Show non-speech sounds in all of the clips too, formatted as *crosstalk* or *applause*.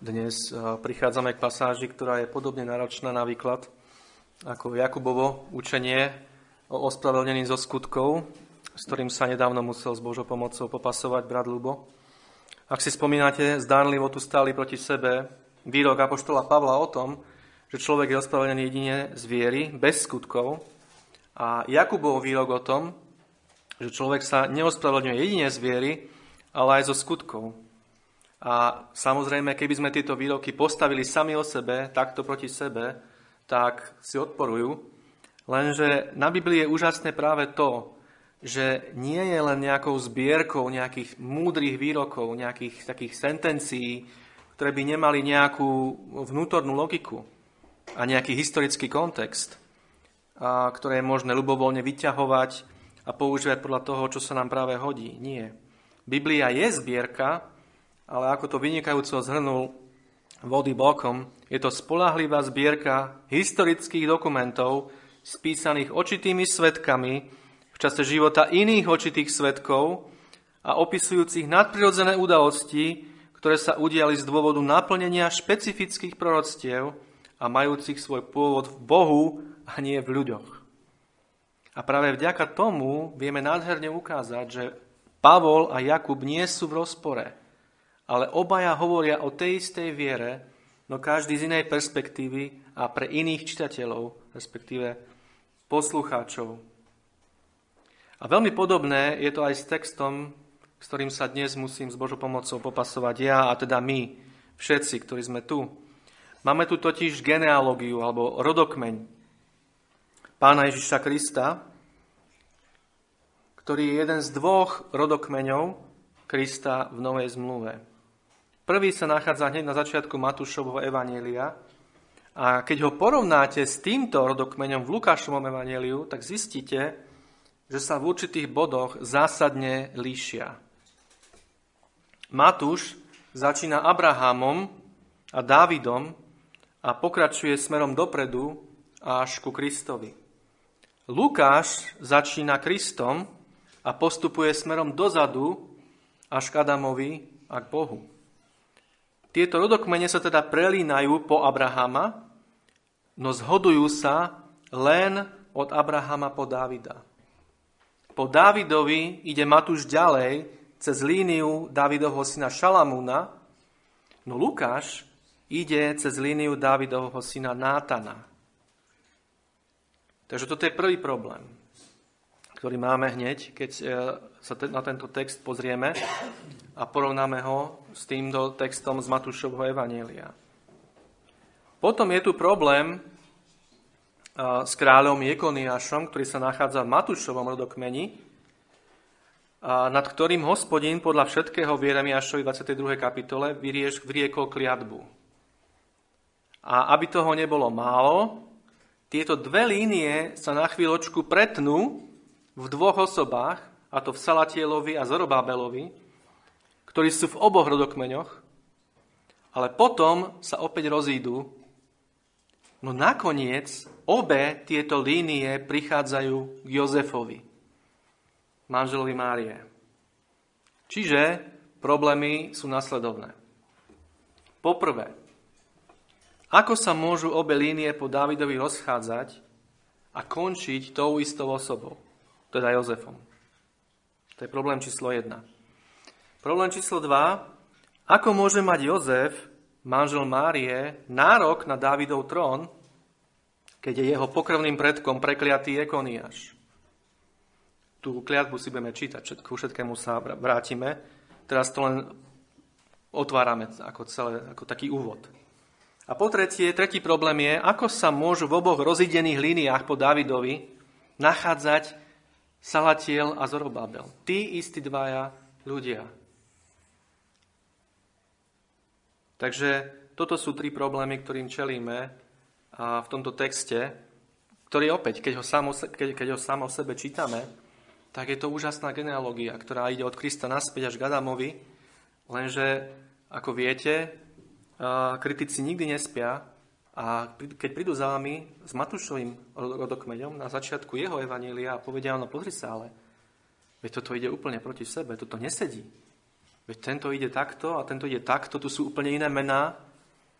Dnes prichádzame k pasáži, ktorá je podobne náročná na výklad ako Jakubovo učenie o ospravedlnení zo skutkov, s ktorým sa nedávno musel s Božou pomocou popasovať brat Lubo. Ak si spomínate, zdánlivo tu stáli proti sebe výrok Apoštola Pavla o tom, že človek je ospravedlnený jedine z viery, bez skutkov, a Jakubov výrok o tom, že človek sa neospravedlňuje jedine z viery, ale aj zo skutkov. A samozrejme, keby sme tieto výroky postavili sami o sebe, takto proti sebe, tak si odporujú. Lenže na Biblii je úžasné práve to, že nie je len nejakou zbierkou nejakých múdrych výrokov, nejakých takých sentencií, ktoré by nemali nejakú vnútornú logiku a nejaký historický kontext, a ktoré je možné ľubovoľne vyťahovať a používať podľa toho, čo sa nám práve hodí. Nie. Biblia je zbierka, ale ako to vynikajúco zhrnul vody bokom, je to spolahlivá zbierka historických dokumentov spísaných očitými svetkami v čase života iných očitých svetkov a opisujúcich nadprirodzené udalosti, ktoré sa udiali z dôvodu naplnenia špecifických proroctiev a majúcich svoj pôvod v Bohu a nie v ľuďoch. A práve vďaka tomu vieme nádherne ukázať, že Pavol a Jakub nie sú v rozpore ale obaja hovoria o tej istej viere, no každý z inej perspektívy a pre iných čitateľov, respektíve poslucháčov. A veľmi podobné je to aj s textom, s ktorým sa dnes musím s Božou pomocou popasovať ja a teda my, všetci, ktorí sme tu. Máme tu totiž genealógiu alebo rodokmeň pána Ježiša Krista, ktorý je jeden z dvoch rodokmeňov Krista v Novej zmluve. Prvý sa nachádza hneď na začiatku Matúšovho evanielia. A keď ho porovnáte s týmto rodokmeňom v Lukášovom evanieliu, tak zistíte, že sa v určitých bodoch zásadne líšia. Matúš začína Abrahamom a Dávidom a pokračuje smerom dopredu až ku Kristovi. Lukáš začína Kristom a postupuje smerom dozadu až k Adamovi a k Bohu. Tieto rodokmene sa teda prelínajú po Abrahama, no zhodujú sa len od Abrahama po Dávida. Po Dávidovi ide Matúš ďalej cez líniu Dávidovho syna Šalamúna, no Lukáš ide cez líniu Dávidovho syna Nátana. Takže toto je prvý problém, ktorý máme hneď, keď e, sa na tento text pozrieme a porovnáme ho s týmto textom z Matúšovho Evanielia. Potom je tu problém s kráľom Jekoniášom, ktorý sa nachádza v Matúšovom rodokmeni, nad ktorým hospodin podľa všetkého v Jeremiášovi 22. kapitole vyrieš, vyriekol kliatbu. A aby toho nebolo málo, tieto dve línie sa na chvíľočku pretnú v dvoch osobách, a to v Salatielovi a Zorobábelovi, ktorí sú v oboch rodokmeňoch, ale potom sa opäť rozídu. No nakoniec obe tieto línie prichádzajú k Jozefovi, manželovi Márie. Čiže problémy sú nasledovné. Poprvé, ako sa môžu obe línie po Dávidovi rozchádzať a končiť tou istou osobou, teda Jozefom? To je problém číslo 1. Problém číslo 2. Ako môže mať Jozef, manžel Márie, nárok na Dávidov trón, keď je jeho pokrvným predkom prekliatý Ekoniáš? Tú kliatbu si budeme čítať, všetko, všetkému sa vrátime. Teraz to len otvárame ako, celé, ako taký úvod. A po tretie, tretí problém je, ako sa môžu v oboch rozidených líniách po Davidovi nachádzať Salatiel a Zorobabel. Tí istí dvaja ľudia. Takže toto sú tri problémy, ktorým čelíme v tomto texte, ktorý opäť, keď ho, sám, keď, keď ho sám o sebe čítame, tak je to úžasná genealógia, ktorá ide od Krista naspäť až k Adamovi, lenže, ako viete, kritici nikdy nespia a keď prídu za vami s Matúšovým rodokmeňom na začiatku jeho evanília a povedia, no pozri sa, ale veď toto ide úplne proti sebe, toto nesedí. Veď tento ide takto a tento ide takto, tu sú úplne iné mená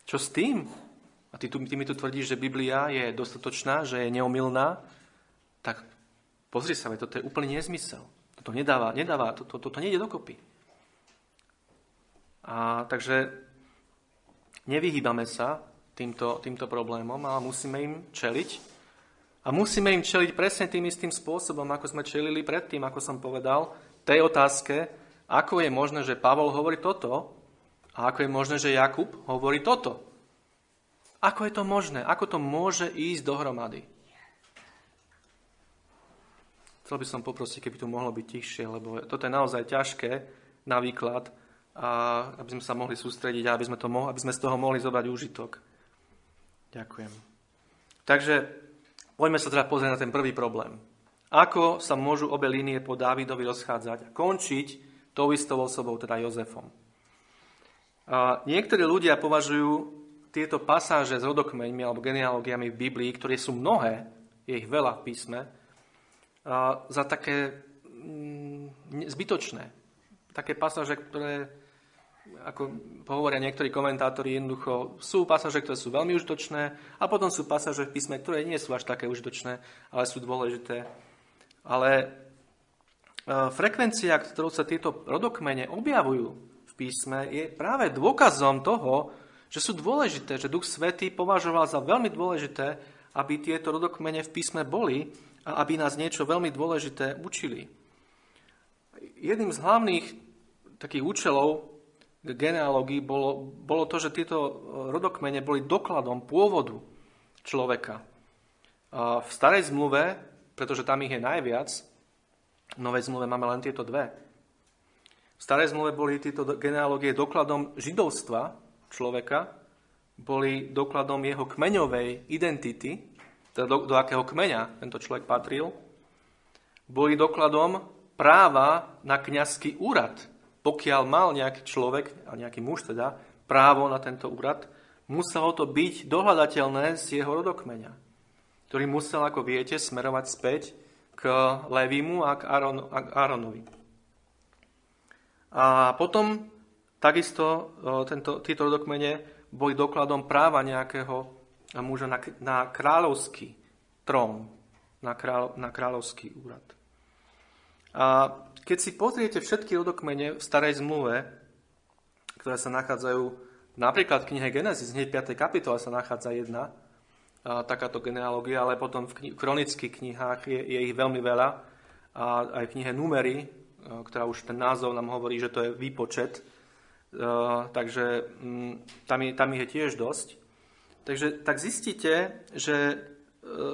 Čo s tým? A ty, ty mi tu tvrdíš, že Biblia je dostatočná, že je neomilná, tak pozri sa, toto je úplný nezmysel. Toto nedáva, nedáva, toto, toto nejde dokopy. A takže nevyhýbame sa týmto, týmto problémom, ale musíme im čeliť. A musíme im čeliť presne tým istým spôsobom, ako sme čelili predtým, ako som povedal, tej otázke, ako je možné, že Pavol hovorí toto a ako je možné, že Jakub hovorí toto. Ako je to možné? Ako to môže ísť dohromady? Chcel by som poprosiť, keby tu mohlo byť tichšie, lebo toto je naozaj ťažké na výklad, a aby sme sa mohli sústrediť a aby sme, to mohli, aby sme z toho mohli zobrať úžitok. Ďakujem. Takže poďme sa teda pozrieť na ten prvý problém. Ako sa môžu obe línie po Dávidovi rozchádzať a končiť tou istou osobou, teda Jozefom. A niektorí ľudia považujú tieto pasáže s rodokmeňmi alebo genealógiami v Biblii, ktoré sú mnohé, je ich veľa v písme, za také mm, zbytočné. Také pasáže, ktoré, ako hovoria niektorí komentátori, jednoducho sú pasáže, ktoré sú veľmi užitočné a potom sú pasáže v písme, ktoré nie sú až také užitočné, ale sú dôležité. Ale frekvencia, ktorou sa tieto rodokmene objavujú v písme, je práve dôkazom toho, že sú dôležité, že Duch Svetý považoval za veľmi dôležité, aby tieto rodokmene v písme boli a aby nás niečo veľmi dôležité učili. Jedným z hlavných takých účelov genealógii bolo, bolo to, že tieto rodokmene boli dokladom pôvodu človeka. A v starej zmluve, pretože tam ich je najviac, novej zmluve máme len tieto dve. V starej zmluve boli tieto genealógie dokladom židovstva, človeka boli dokladom jeho kmeňovej identity, teda do, do akého kmeňa tento človek patril, boli dokladom práva na kňazský úrad. Pokiaľ mal nejaký človek, a nejaký muž teda, právo na tento úrad, muselo to byť dohľadateľné z jeho rodokmeňa, ktorý musel, ako viete, smerovať späť k Levimu a k, Aaron, a k Aaronovi. A potom Takisto tento, títo rodokmene boli dokladom práva nejakého muža na, na kráľovský trón, na, kráľ, na kráľovský úrad. A keď si pozriete všetky rodokmene v starej zmluve, ktoré sa nachádzajú napríklad v knihe Genesis, hneď 5. kapitole sa nachádza jedna takáto genealógia, ale potom v kni- kronických knihách je, je ich veľmi veľa a aj v knihe Numery, ktorá už ten názov nám hovorí, že to je výpočet takže mm, tam, je, tam ich je tiež dosť. Takže tak zistíte, že eh,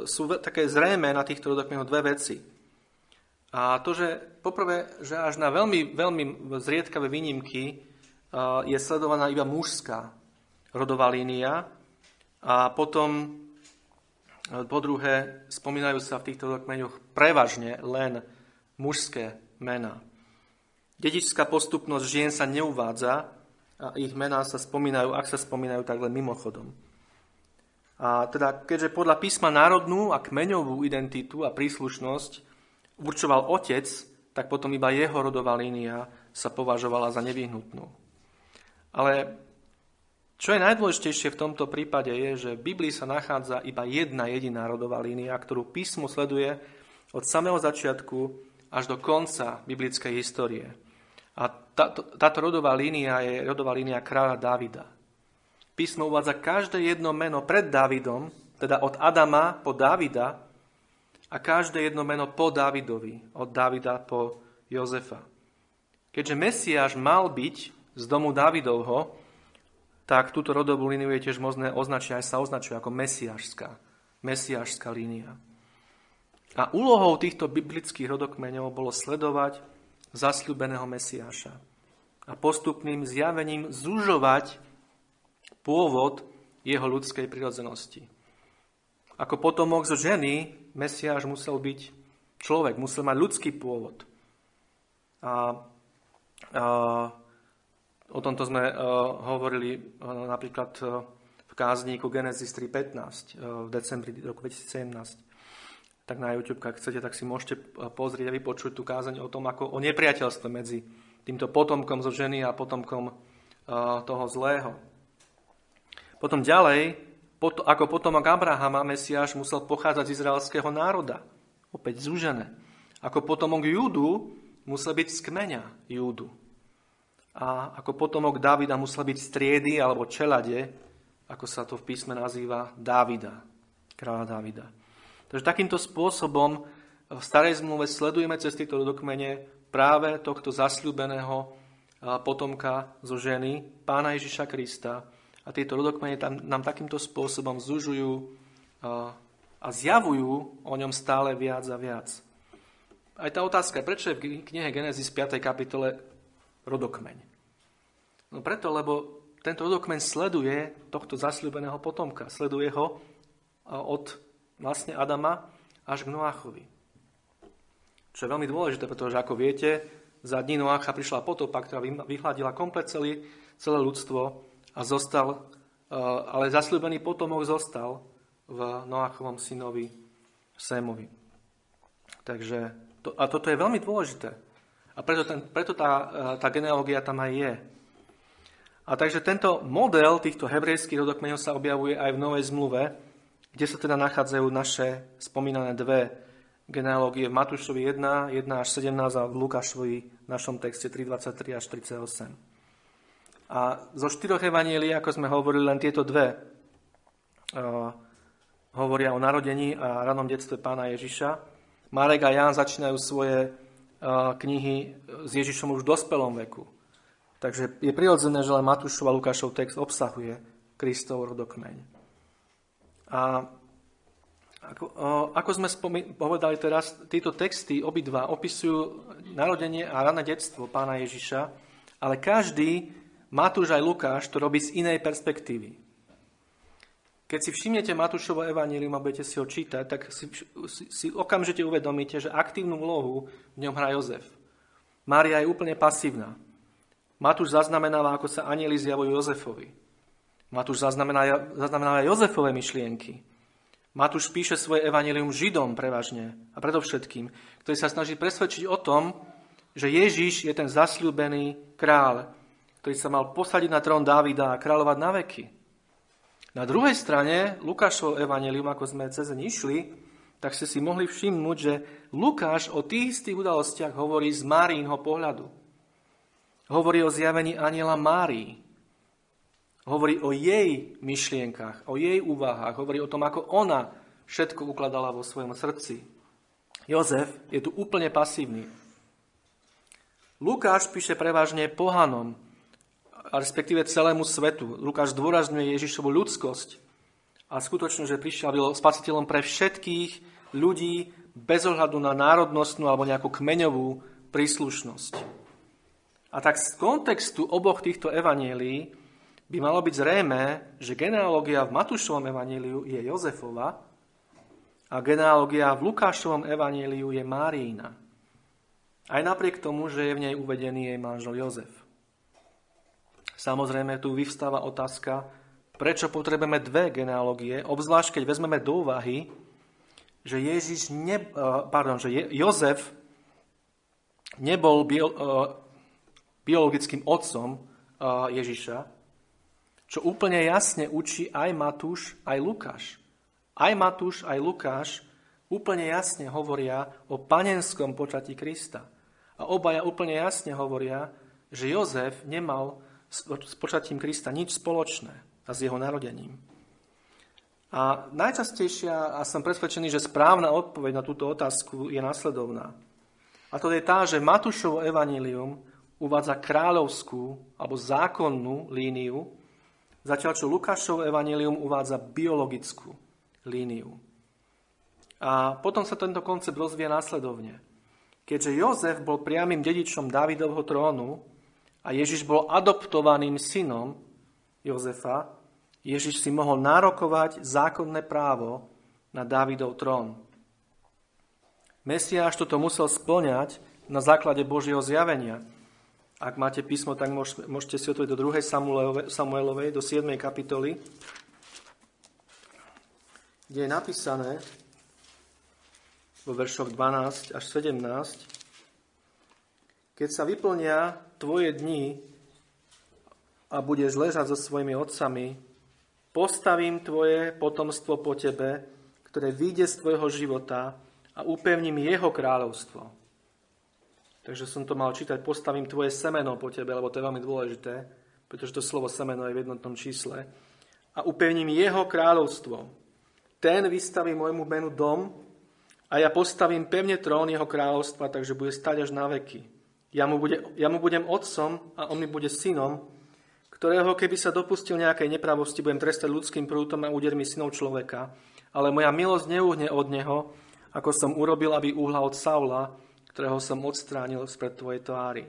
sú také zrejme na týchto rodokmenoch dve veci. A to, že poprvé, že až na veľmi, veľmi zriedkavé výnimky eh, je sledovaná iba mužská rodová línia a potom po druhé spomínajú sa v týchto rodokmeňoch prevažne len mužské mená. Dedičská postupnosť žien sa neuvádza a ich mená sa spomínajú, ak sa spomínajú, tak len mimochodom. A teda, keďže podľa písma národnú a kmeňovú identitu a príslušnosť určoval otec, tak potom iba jeho rodová línia sa považovala za nevyhnutnú. Ale čo je najdôležitejšie v tomto prípade je, že v Biblii sa nachádza iba jedna jediná rodová línia, ktorú písmo sleduje od samého začiatku až do konca biblickej histórie. A táto, táto rodová línia je rodová línia kráľa Davida. Písmo uvádza každé jedno meno pred Davidom, teda od Adama po Davida a každé jedno meno po Davidovi, od Davida po Jozefa. Keďže Mesiáš mal byť z domu Davidovho, tak túto rodovú líniu je tiež možné označiť, aj sa označuje ako mesiášská, mesiášská línia. A úlohou týchto biblických rodokmeňov bolo sledovať zasľúbeného Mesiáša a postupným zjavením zužovať pôvod jeho ľudskej prirodzenosti. Ako potomok zo ženy, Mesiáš musel byť človek, musel mať ľudský pôvod. A, a o tomto sme a, hovorili a, napríklad a, v kázníku Genesis 3.15 v decembri roku 2017 tak na YouTube, ak chcete, tak si môžete pozrieť a vypočuť tú kázeň o tom, ako o nepriateľstve medzi týmto potomkom zo ženy a potomkom toho zlého. Potom ďalej, ako potomok Abrahama, Mesiáš musel pochádzať z izraelského národa. Opäť zúžené. Ako potomok Júdu musel byť z kmeňa Júdu. A ako potomok Davida musel byť z triedy alebo čelade, ako sa to v písme nazýva, Dávida, kráľa Dávida. Takže takýmto spôsobom v starej zmluve sledujeme cez tieto dokmene práve tohto zasľúbeného potomka zo ženy, pána Ježiša Krista, a tieto rodokmene tam, nám takýmto spôsobom zužujú a zjavujú o ňom stále viac a viac. Aj tá otázka, prečo je v knihe Genesis 5. kapitole rodokmeň? No preto, lebo tento rodokmeň sleduje tohto zasľúbeného potomka. Sleduje ho od vlastne Adama až k Noáchovi. Čo je veľmi dôležité, pretože ako viete, za dní Noácha prišla potopa, ktorá vyhľadila komplet celý, celé ľudstvo a zostal, ale zasľúbený potomok zostal v Noachovom synovi Sémovi. Takže, to, a toto je veľmi dôležité. A preto, ten, preto tá, e, tá genealógia tam aj je. A takže tento model týchto hebrejských rodokmeňov sa objavuje aj v Novej zmluve, kde sa teda nachádzajú naše spomínané dve genealógie v Matúšovi 1, 1 až 17 a v Lukášovi v našom texte 3, 23 až 38. A zo štyroch evanielí, ako sme hovorili, len tieto dve uh, hovoria o narodení a ranom detstve pána Ježiša. Marek a Ján začínajú svoje knihy s Ježišom už v dospelom veku. Takže je prirodzené, že len Matúšov a Lukášov text obsahuje Kristov rodokmeň. A ako, ako sme spomi- povedali teraz, títo texty obidva opisujú narodenie a rané detstvo pána Ježiša, ale každý Matúš aj Lukáš to robí z inej perspektívy. Keď si všimnete Matúšovo evanílium a budete si ho čítať, tak si, si, si okamžite uvedomíte, že aktívnu vlohu v ňom hrá Jozef. Mária je úplne pasívna. Matúš zaznamenáva, ako sa anieli zjavujú Jozefovi. Matúš zaznamenáva, zaznamenáva Jozefové myšlienky. Matúš píše svoje evanílium Židom prevažne a predovšetkým, ktorý sa snaží presvedčiť o tom, že Ježiš je ten zasľúbený kráľ, ktorý sa mal posadiť na trón Dávida a kráľovať na veky. Na druhej strane, Lukášov evanelium, ako sme cez išli, tak ste si mohli všimnúť, že Lukáš o tých istých udalostiach hovorí z Márínho pohľadu. Hovorí o zjavení aniela Márii. Hovorí o jej myšlienkach, o jej úvahách. Hovorí o tom, ako ona všetko ukladala vo svojom srdci. Jozef je tu úplne pasívny. Lukáš píše prevažne pohanom, a respektíve celému svetu. Lukáš zdôrazňuje Ježišovu ľudskosť a skutočne, že prišiel byl spasiteľom pre všetkých ľudí bez ohľadu na národnostnú alebo nejakú kmeňovú príslušnosť. A tak z kontextu oboch týchto evanielí by malo byť zrejme, že genealógia v Matúšovom evaníliu je Jozefova a genealógia v Lukášovom evaníliu je Márína. Aj napriek tomu, že je v nej uvedený jej manžel Jozef. Samozrejme, tu vyvstáva otázka, prečo potrebujeme dve genealógie, obzvlášť keď vezmeme do úvahy, že, Ježiš ne, eh, pardon, že Jozef nebol bio, eh, biologickým otcom eh, Ježiša, čo úplne jasne učí aj Matúš, aj Lukáš. Aj Matúš, aj Lukáš úplne jasne hovoria o panenskom počatí Krista. A obaja úplne jasne hovoria, že Jozef nemal s počatím Krista nič spoločné a s jeho narodením. A najčastejšia, a som presvedčený, že správna odpoveď na túto otázku je nasledovná. A to je tá, že Matúšovo evanílium uvádza kráľovskú alebo zákonnú líniu, zatiaľ čo Lukášovo evanílium uvádza biologickú líniu. A potom sa tento koncept rozvíja následovne. Keďže Jozef bol priamým dedičom Dávidovho trónu, a Ježiš bol adoptovaným synom Jozefa, Ježiš si mohol nárokovať zákonné právo na Dávidov trón. Mesiáš toto musel splňať na základe Božieho zjavenia. Ak máte písmo, tak môžete si otvoriť do 2. Samuelovej, do 7. kapitoly, kde je napísané vo veršoch 12 až 17, keď sa vyplnia tvoje dni a budeš ležať so svojimi otcami, postavím tvoje potomstvo po tebe, ktoré vyjde z tvojho života a upevním jeho kráľovstvo. Takže som to mal čítať, postavím tvoje semeno po tebe, lebo to je veľmi dôležité, pretože to slovo semeno je v jednotnom čísle. A upevním jeho kráľovstvo. Ten vystaví môjmu menu dom a ja postavím pevne trón jeho kráľovstva, takže bude stať až na veky. Ja mu, bude, ja mu budem otcom a on mi bude synom, ktorého keby sa dopustil nejakej nepravosti, budem trestať ľudským prútom a údermi synov človeka. Ale moja milosť neúhne od neho, ako som urobil, aby uhla od Saula, ktorého som odstránil spred tvojej tvári.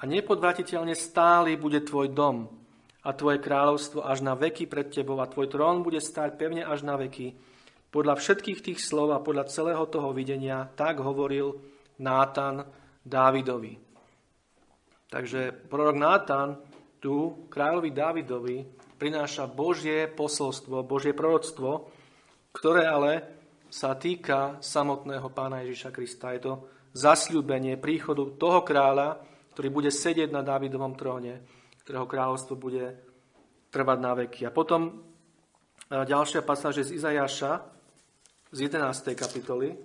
A nepodvratiteľne stály bude tvoj dom a tvoje kráľovstvo až na veky pred tebou a tvoj trón bude stáť pevne až na veky. Podľa všetkých tých slov a podľa celého toho videnia tak hovoril Nátan Dávidovi. Takže prorok Nátan tu kráľovi Dávidovi prináša Božie posolstvo, Božie proroctvo, ktoré ale sa týka samotného pána Ježiša Krista. Je to zasľúbenie príchodu toho kráľa, ktorý bude sedieť na Dávidovom tróne, ktorého kráľovstvo bude trvať na veky. A potom e, ďalšia pasáž z Izajaša z 11. kapitoly.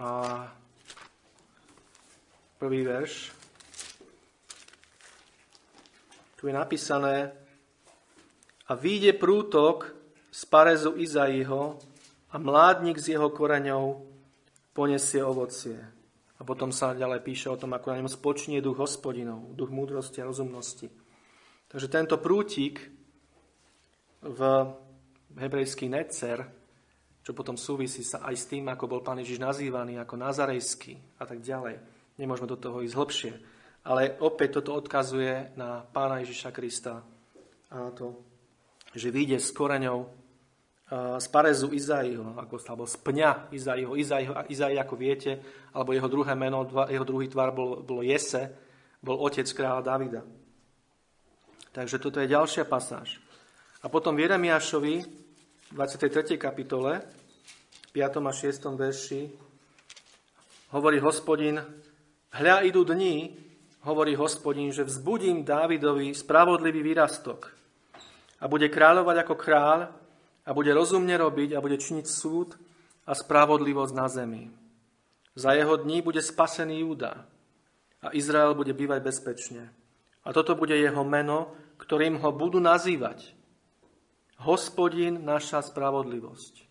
A prvý verš. Tu je napísané a výjde prútok z parezu Izaiho a mládnik z jeho koreňov poniesie ovocie. A potom sa ďalej píše o tom, ako na ňom spočnie duch hospodinov, duch múdrosti a rozumnosti. Takže tento prútik v hebrejský necer, čo potom súvisí sa aj s tým, ako bol pán Ježiš nazývaný ako nazarejský a tak ďalej. Nemôžeme do toho ísť hlbšie. Ale opäť toto odkazuje na pána Ježiša Krista a to, že vyjde s koreňou z Parezu Izaiho, ako, alebo z pňa Izaiho. Izaiho, Izai, ako viete, alebo jeho druhé meno, jeho druhý tvar bol, bol Jese, bol otec kráľa Davida. Takže toto je ďalšia pasáž. A potom v Jeremiášovi, 23. kapitole, 5. a 6. verši, hovorí hospodin, hľa idú dní, hovorí hospodin, že vzbudím Dávidovi spravodlivý výrastok a bude kráľovať ako kráľ a bude rozumne robiť a bude činiť súd a spravodlivosť na zemi. Za jeho dní bude spasený Júda a Izrael bude bývať bezpečne. A toto bude jeho meno, ktorým ho budú nazývať. Hospodin naša spravodlivosť.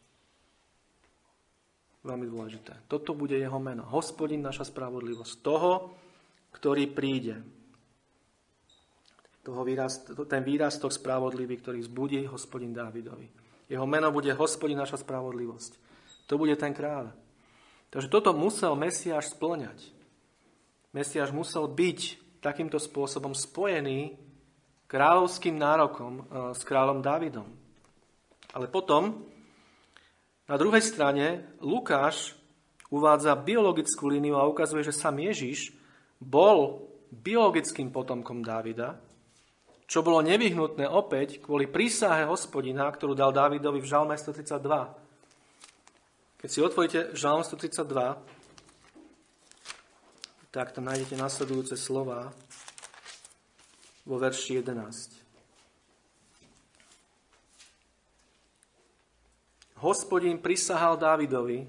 Veľmi dôležité. Toto bude jeho meno. Hospodin naša spravodlivosť. Toho, ktorý príde. Toho výrast, ten výrastok spravodlivý, ktorý zbudí hospodin Dávidovi. Jeho meno bude hospodin naša spravodlivosť. To bude ten kráľ. Takže toto musel Mesiáš splňať. Mesiáš musel byť takýmto spôsobom spojený kráľovským nárokom e, s kráľom Dávidom. Ale potom, na druhej strane, Lukáš uvádza biologickú líniu a ukazuje, že sam Ježiš bol biologickým potomkom Dávida, čo bolo nevyhnutné opäť kvôli prísahe hospodina, ktorú dal Dávidovi v Žalme 132. Keď si otvoríte Žalm 132, tak tam nájdete nasledujúce slova vo verši 11. Hospodin prisahal Dávidovi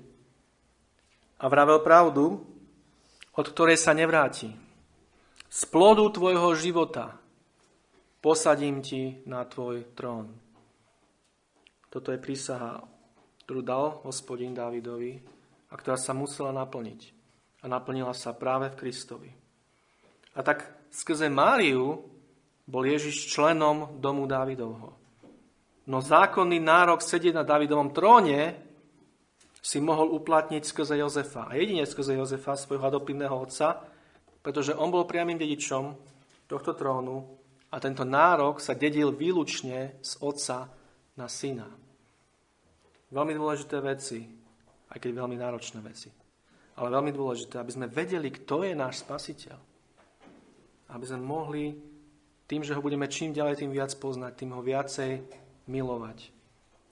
a vravel pravdu, od ktorej sa nevráti. Z plodu tvojho života posadím ti na tvoj trón. Toto je prísaha, ktorú dal hospodin Dávidovi a ktorá sa musela naplniť. A naplnila sa práve v Kristovi. A tak skrze Máriu bol Ježiš členom domu Dávidovho. No zákonný nárok sedieť na Dávidovom tróne si mohol uplatniť skrze Jozefa. A jedine skrze Jozefa, svojho adoptívneho otca, pretože on bol priamým dedičom tohto trónu a tento nárok sa dedil výlučne z otca na syna. Veľmi dôležité veci, aj keď veľmi náročné veci. Ale veľmi dôležité, aby sme vedeli, kto je náš spasiteľ. Aby sme mohli tým, že ho budeme čím ďalej tým viac poznať, tým ho viacej milovať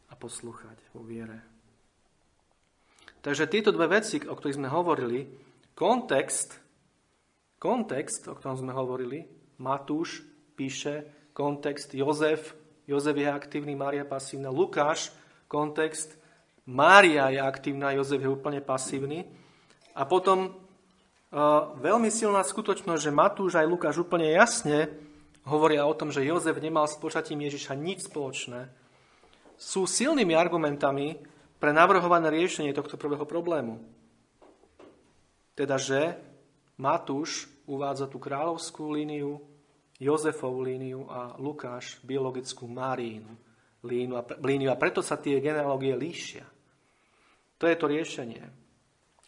a poslúchať vo viere. Takže tieto dve veci, o ktorých sme hovorili, kontext, kontext, o ktorom sme hovorili, Matúš píše kontext Jozef, Jozef je aktívny, Mária pasívna. Lukáš, kontext Mária je aktívna, Jozef je úplne pasívny. A potom uh, veľmi silná skutočnosť, že Matúš aj Lukáš úplne jasne hovoria o tom, že Jozef nemal s počatím Ježiša nič spoločné, sú silnými argumentami pre navrhované riešenie tohto prvého problému. Teda, že Matúš uvádza tú kráľovskú líniu, Jozefovú líniu a Lukáš biologickú Márínu líniu a, líniu a preto sa tie genealógie líšia. To je to riešenie.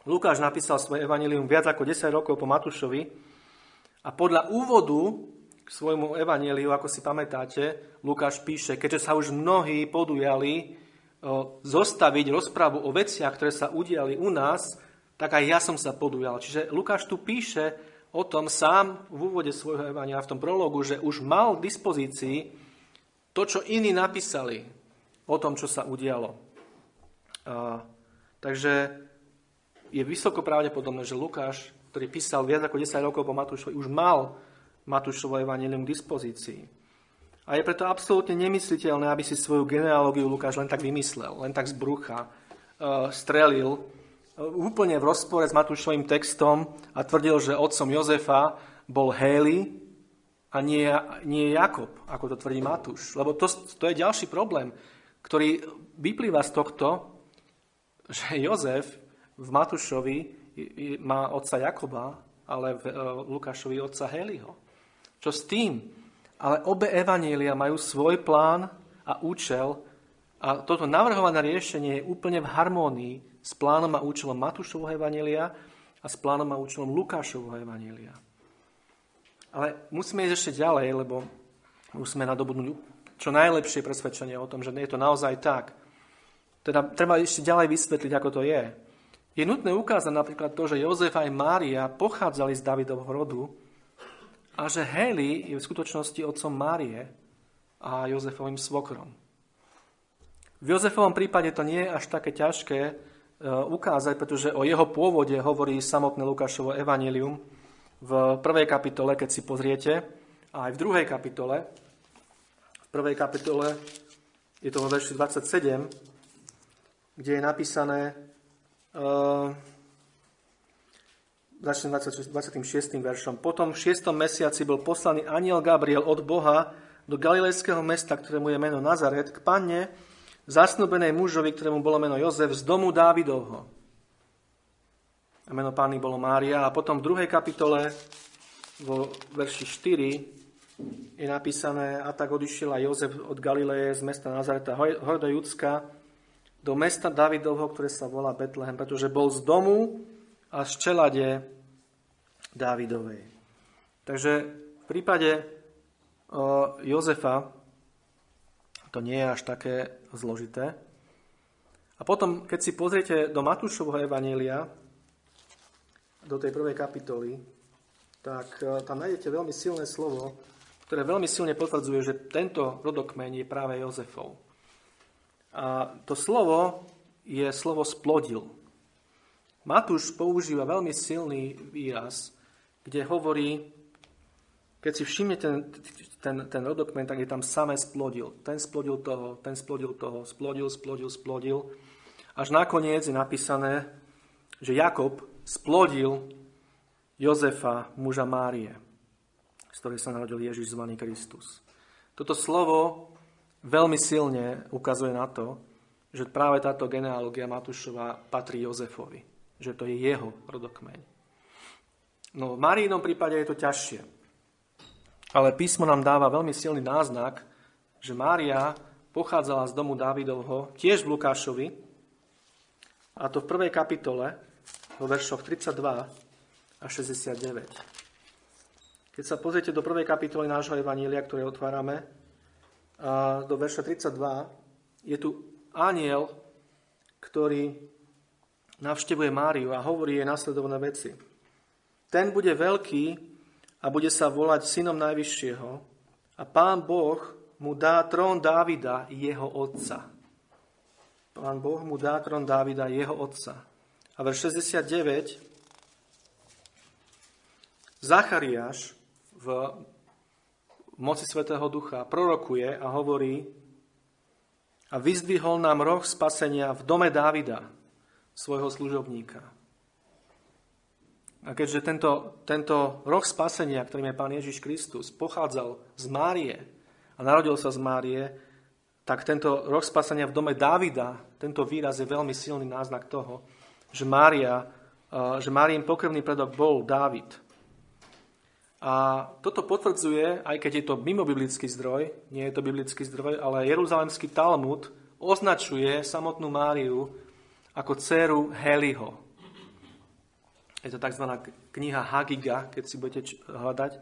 Lukáš napísal svoje evanilium viac ako 10 rokov po Matúšovi a podľa úvodu k svojmu evaniliu, ako si pamätáte, Lukáš píše, keďže sa už mnohí podujali zostaviť rozprávu o veciach, ktoré sa udiali u nás, tak aj ja som sa podujal. Čiže Lukáš tu píše o tom sám v úvode svojho evania, v tom prologu, že už mal v dispozícii to, čo iní napísali o tom, čo sa udialo. A, takže je vysoko pravdepodobné, že Lukáš, ktorý písal viac ako 10 rokov po Matúšovi, už mal Matúšovo evanelium k dispozícii. A je preto absolútne nemysliteľné, aby si svoju genealógiu Lukáš len tak vymyslel, len tak z brucha, uh, strelil úplne v rozpore s Matúšovým textom a tvrdil, že otcom Jozefa bol Héli a nie, nie Jakob, ako to tvrdí Matúš. Lebo to, to je ďalší problém, ktorý vyplýva z tohto, že Jozef v Matúšovi má otca Jakoba, ale v e, Lukášovi otca Héliho. Čo s tým? Ale obe evanielia majú svoj plán a účel a toto navrhované riešenie je úplne v harmónii s plánom a účelom Matúšovho Evanelia a s plánom a účelom Lukášovho Evanelia. Ale musíme ísť ešte ďalej, lebo musíme nadobudnúť čo najlepšie presvedčenie o tom, že je to naozaj tak. Teda treba ešte ďalej vysvetliť, ako to je. Je nutné ukázať napríklad to, že Jozef aj Mária pochádzali z Davidovho rodu a že Heli je v skutočnosti otcom Márie a Jozefovým svokrom. V Jozefovom prípade to nie je až také ťažké e, ukázať, pretože o jeho pôvode hovorí samotné Lukášovo evanílium v prvej kapitole, keď si pozriete, a aj v druhej kapitole. V prvej kapitole je to vo verši 27, kde je napísané, uh, začnem 26, 26. veršom. Potom v 6. mesiaci bol poslaný aniel Gabriel od Boha do galilejského mesta, ktorému je meno Nazaret, k panne, zasnúbenej mužovi, ktorému bolo meno Jozef, z domu Dávidovho. A meno pány bolo Mária. A potom v druhej kapitole, vo verši 4, je napísané, a tak odišiel aj Jozef od Galileje z mesta Nazareta do Judska do mesta Davidovho, ktoré sa volá Betlehem, pretože bol z domu a z čelade Dávidovej. Takže v prípade Jozefa to nie je až také zložité. A potom, keď si pozriete do Matúšovho Evanielia, do tej prvej kapitoly, tak tam nájdete veľmi silné slovo, ktoré veľmi silne potvrdzuje, že tento rodokmeň je práve Jozefov. A to slovo je slovo splodil. Matúš používa veľmi silný výraz, kde hovorí, keď si všimnete ten, ten, ten rodokmen, tak je tam samé splodil. Ten splodil toho, ten splodil toho, splodil, splodil, splodil. Až nakoniec je napísané, že Jakob splodil Jozefa, muža Márie, z ktorej sa narodil Ježiš zvaný Kristus. Toto slovo veľmi silne ukazuje na to, že práve táto genealógia Matúšova patrí Jozefovi. Že to je jeho rodokmeň. No v Marínom prípade je to ťažšie. Ale písmo nám dáva veľmi silný náznak, že Mária pochádzala z domu Dávidovho, tiež v Lukášovi, a to v prvej kapitole, vo veršoch 32 a 69. Keď sa pozriete do prvej kapitoly nášho Evanília, ktoré otvárame, do verša 32, je tu aniel, ktorý navštevuje Máriu a hovorí jej následovné veci. Ten bude veľký a bude sa volať synom Najvyššieho a pán Boh mu dá trón Dávida, jeho otca. Pán Boh mu dá trón Dávida, jeho otca. A verš 69 Zachariáš v, moci Svetého Ducha prorokuje a hovorí a vyzdvihol nám roh spasenia v dome Dávida, svojho služobníka. A keďže tento, tento roh spasenia, ktorým je Pán Ježiš Kristus, pochádzal z Márie a narodil sa z Márie, tak tento roh spasenia v dome Dávida, tento výraz je veľmi silný náznak toho, že Mária, že Márien pokrvný predok bol Dávid. A toto potvrdzuje, aj keď je to mimo biblický zdroj, nie je to biblický zdroj, ale Jeruzalemský Talmud označuje samotnú Máriu ako dceru Heliho. Je to tzv. kniha Hagiga, keď si budete hľadať.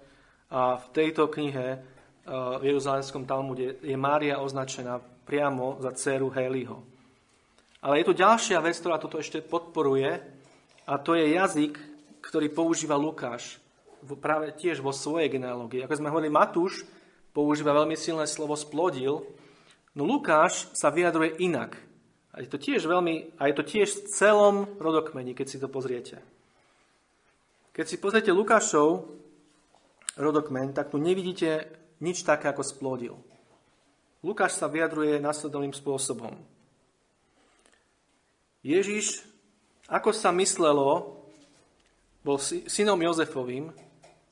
A v tejto knihe v Jeruzalemskom Talmude je Mária označená priamo za dceru Heliho. Ale je tu ďalšia vec, ktorá toto ešte podporuje, a to je jazyk, ktorý používa Lukáš práve tiež vo svojej genealógii. Ako sme hovorili, Matúš používa veľmi silné slovo splodil, no Lukáš sa vyjadruje inak. A je to tiež veľmi, a je to tiež v celom rodokmeni, keď si to pozriete. Keď si pozriete Lukášov rodokmen, tak tu nevidíte nič také ako splodil. Lukáš sa vyjadruje nasledovným spôsobom. Ježiš, ako sa myslelo, bol synom Jozefovým,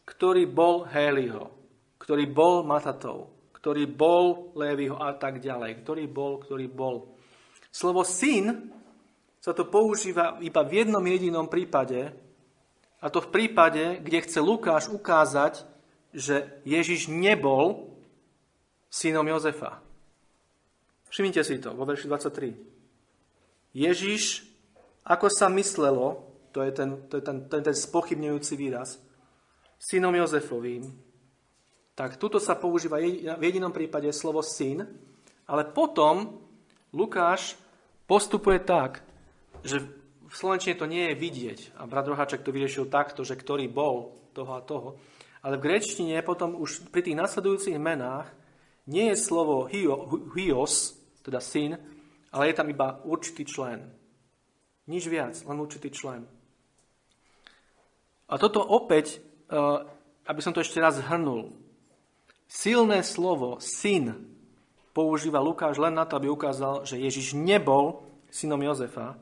ktorý bol Héliho, ktorý bol Matatov, ktorý bol Lévyho a tak ďalej, ktorý bol, ktorý bol. Slovo syn sa to používa iba v jednom jedinom prípade, a to v prípade, kde chce Lukáš ukázať, že Ježiš nebol synom Jozefa. Všimnite si to vo verši 23. Ježiš, ako sa myslelo, to je ten, to je ten, ten, ten spochybňujúci výraz, synom Jozefovým, tak tuto sa používa v jedinom prípade slovo syn, ale potom Lukáš postupuje tak, že v Slovenčine to nie je vidieť. A brat Roháček to vyriešil takto, že ktorý bol toho a toho. Ale v grečtine potom už pri tých nasledujúcich menách nie je slovo hios, teda syn, ale je tam iba určitý člen. Nič viac, len určitý člen. A toto opäť Eh, aby som to ešte raz zhrnul. Silné slovo syn používa Lukáš len na to, aby ukázal, že Ježiš nebol synom Jozefa,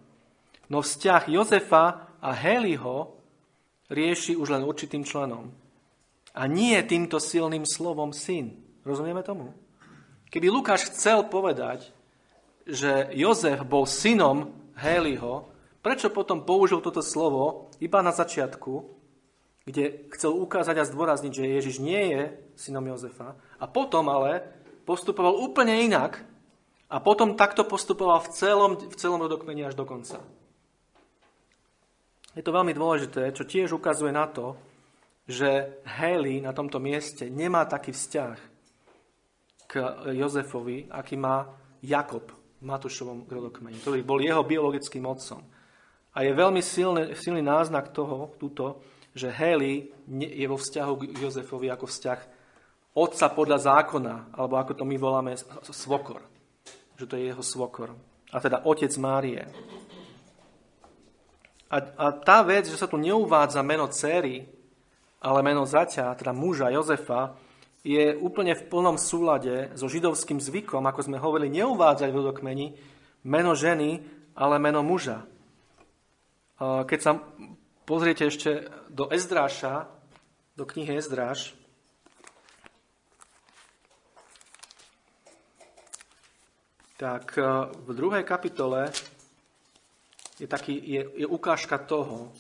no vzťah Jozefa a Heliho rieši už len určitým členom. A nie týmto silným slovom syn. Rozumieme tomu? Keby Lukáš chcel povedať, že Jozef bol synom Heliho, prečo potom použil toto slovo iba na začiatku kde chcel ukázať a zdôrazniť, že Ježiš nie je synom Jozefa a potom ale postupoval úplne inak a potom takto postupoval v celom, v celom rodokmeni až do konca. Je to veľmi dôležité, čo tiež ukazuje na to, že Heli na tomto mieste nemá taký vzťah k Jozefovi, aký má Jakob v Matúšovom rodokmeni, ktorý bol jeho biologickým otcom. A je veľmi silný, silný náznak toho, túto, že Heli je vo vzťahu k Jozefovi ako vzťah otca podľa zákona, alebo ako to my voláme svokor. Že to je jeho svokor. A teda otec Márie. A, a tá vec, že sa tu neuvádza meno céry, ale meno zaťa, teda muža Jozefa, je úplne v plnom súlade so židovským zvykom, ako sme hovorili, neuvádzať v rodokmeni meno ženy, ale meno muža. Keď sa pozriete ešte do Ezdráša, do knihy Ezdráš, tak e, v druhej kapitole je, taký, je, je ukážka toho,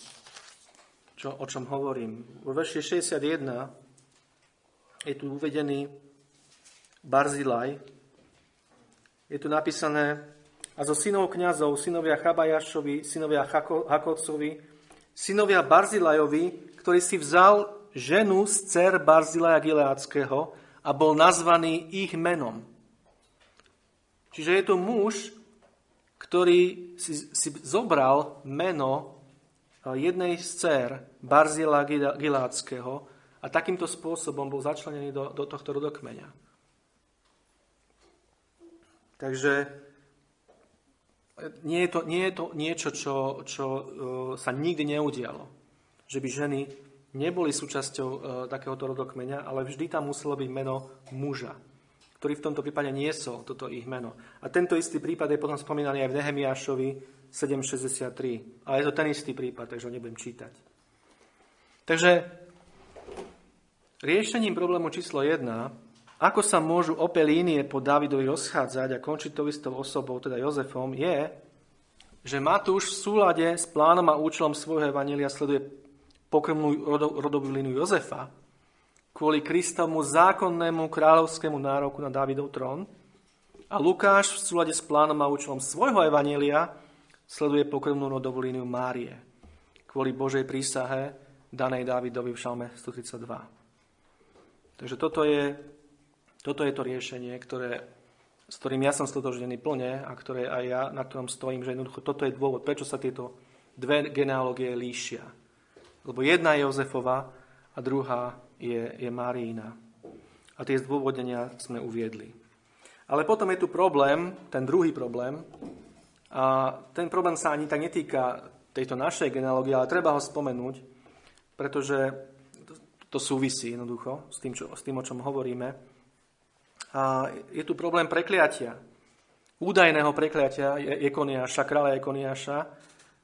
čo, o čom hovorím. Vo verši 61 je tu uvedený Barzilaj. Je tu napísané, a zo synov kňazov, synovia Chabajašovi, synovia Hakovcovi, synovia Barzilajovi, ktorý si vzal ženu z dcer Barzilaja Gileáckého a bol nazvaný ich menom. Čiže je to muž, ktorý si, si zobral meno jednej z dcer Barzila Gileáckého a takýmto spôsobom bol začlenený do, do tohto rodokmeňa. Takže nie je to, nie je to niečo, čo, čo uh, sa nikdy neudialo. Že by ženy neboli súčasťou e, takéhoto rodokmeňa, ale vždy tam muselo byť meno muža, ktorý v tomto prípade niesol toto ich meno. A tento istý prípad je potom spomínaný aj v Nehemiášovi 7.63. Ale je to ten istý prípad, takže ho nebudem čítať. Takže riešením problému číslo 1, ako sa môžu ope línie po Davidovi rozchádzať a končiť to istou osobou, teda Jozefom, je, že Matúš v súlade s plánom a účelom svojho evanília sleduje pokrmnú rodovú líniu Jozefa, kvôli Kristovmu zákonnému kráľovskému nároku na Dávidov trón. A Lukáš v súlade s plánom a účelom svojho evanielia sleduje pokrmnú rodovú líniu Márie, kvôli Božej prísahe danej Dávidovi v Šalme 132. Takže toto je, toto je to riešenie, ktoré, s ktorým ja som stotožnený plne a ktoré aj ja, na ktorom stojím, že jednoducho toto je dôvod, prečo sa tieto dve genealógie líšia. Lebo jedna je Jozefova a druhá je, je Marína. A tie zdôvodnenia sme uviedli. Ale potom je tu problém, ten druhý problém. A ten problém sa ani tak netýka tejto našej genealógie, ale treba ho spomenúť, pretože to súvisí jednoducho s tým, čo, s tým, o čom hovoríme. A je tu problém prekliatia. Údajného prekliatia Ekoniáša, kráľa Ekoniáša,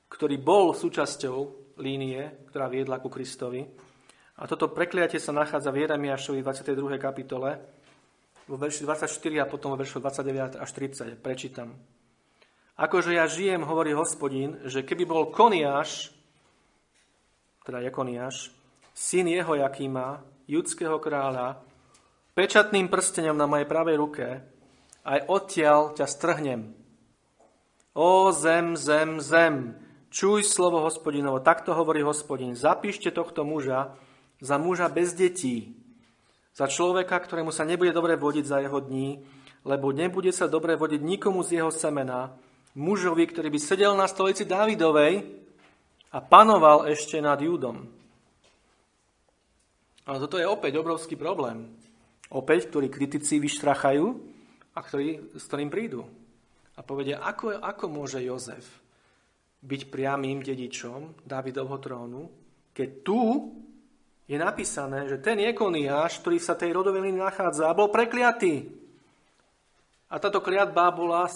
ktorý bol súčasťou línie, ktorá viedla ku Kristovi. A toto prekliatie sa nachádza v Jeremiášovi 22. kapitole, vo verši 24 a potom vo verši 29 až 30. Prečítam. Akože ja žijem, hovorí hospodín, že keby bol Koniáš, teda Jekoniáš, syn jeho Jakýma, judského kráľa, pečatným prstenom na mojej pravej ruke, aj odtiaľ ťa strhnem. O zem, zem, zem, Čuj slovo hospodinovo, takto hovorí hospodin. Zapíšte tohto muža za muža bez detí, za človeka, ktorému sa nebude dobre vodiť za jeho dní, lebo nebude sa dobre vodiť nikomu z jeho semena, mužovi, ktorý by sedel na stolici Dávidovej a panoval ešte nad Júdom. Ale toto je opäť obrovský problém. Opäť, ktorý kritici vyštrachajú a ktorý, s ktorým prídu. A povedia, ako, ako môže Jozef byť priamým dedičom Dávidovho trónu, keď tu je napísané, že ten Jekoniáš, ktorý sa tej rodovej línii nachádza, bol prekliatý. A táto kliatba bola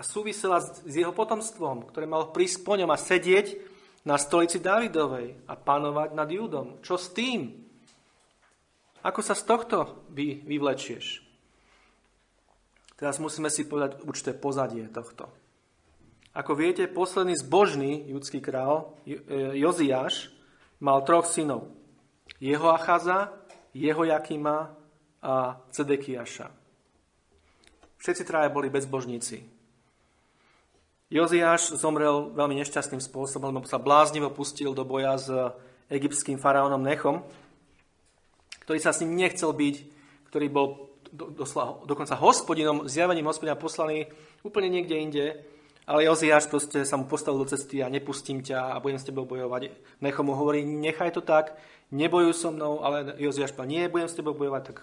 súvisela s jeho potomstvom, ktoré malo prísť po ňom a sedieť na stolici Dávidovej a panovať nad Júdom. Čo s tým? Ako sa z tohto vy, vyvlečieš? Teraz musíme si povedať určité pozadie tohto. Ako viete, posledný zbožný judský král, e, Joziáš, mal troch synov. Jeho Achaza, jeho Jakima a Cedekiaša. Všetci traja boli bezbožníci. Joziáš zomrel veľmi nešťastným spôsobom, lebo sa bláznivo pustil do boja s egyptským faraónom Nechom, ktorý sa s ním nechcel byť, ktorý bol dokonca hospodinom, zjavením hospodina poslaný úplne niekde inde, ale Joziáš proste sa mu postavil do cesty a nepustím ťa a budem s tebou bojovať. Necho mu hovorí, nechaj to tak, nebojuj so mnou, ale Joziáš povedal, nie, budem s tebou bojovať, tak